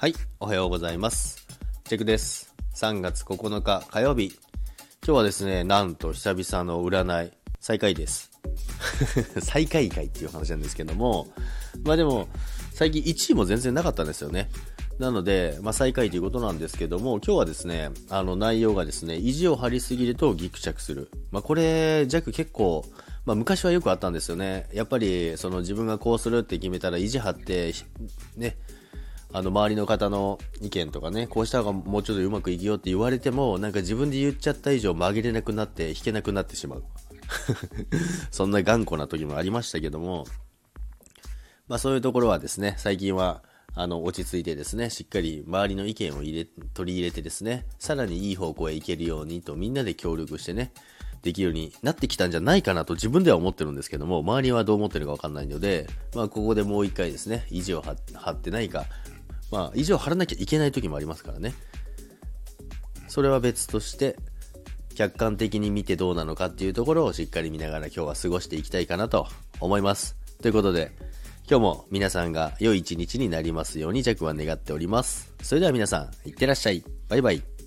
はい、おはようございます。チェックです。3月9日火曜日。今日はですね、なんと久々の占い、再開です。再開会っていう話なんですけども、まあでも、最近1位も全然なかったんですよね。なので、まあ再開ということなんですけども、今日はですね、あの内容がですね、意地を張りすぎるとギクシャクする。まあこれ、弱結構、まあ昔はよくあったんですよね。やっぱり、その自分がこうするって決めたら意地張って、ね、あの周りの方の意見とかね、こうした方がもうちょっとうまくいくよって言われても、なんか自分で言っちゃった以上曲げれなくなって弾けなくなってしまう。そんな頑固な時もありましたけども、まあそういうところはですね、最近は、あの、落ち着いてですね、しっかり周りの意見を入れ、取り入れてですね、さらにいい方向へ行けるようにとみんなで協力してね、できるようになってきたんじゃないかなと自分では思ってるんですけども、周りはどう思ってるかわかんないので、まあここでもう一回ですね、意地を張ってないか、まあ意地を張らなきゃいけない時もありますからね。それは別として、客観的に見てどうなのかっていうところをしっかり見ながら今日は過ごしていきたいかなと思います。ということで、今日も皆さんが良い一日になりますように弱は願っております。それでは皆さん、いってらっしゃい。バイバイ。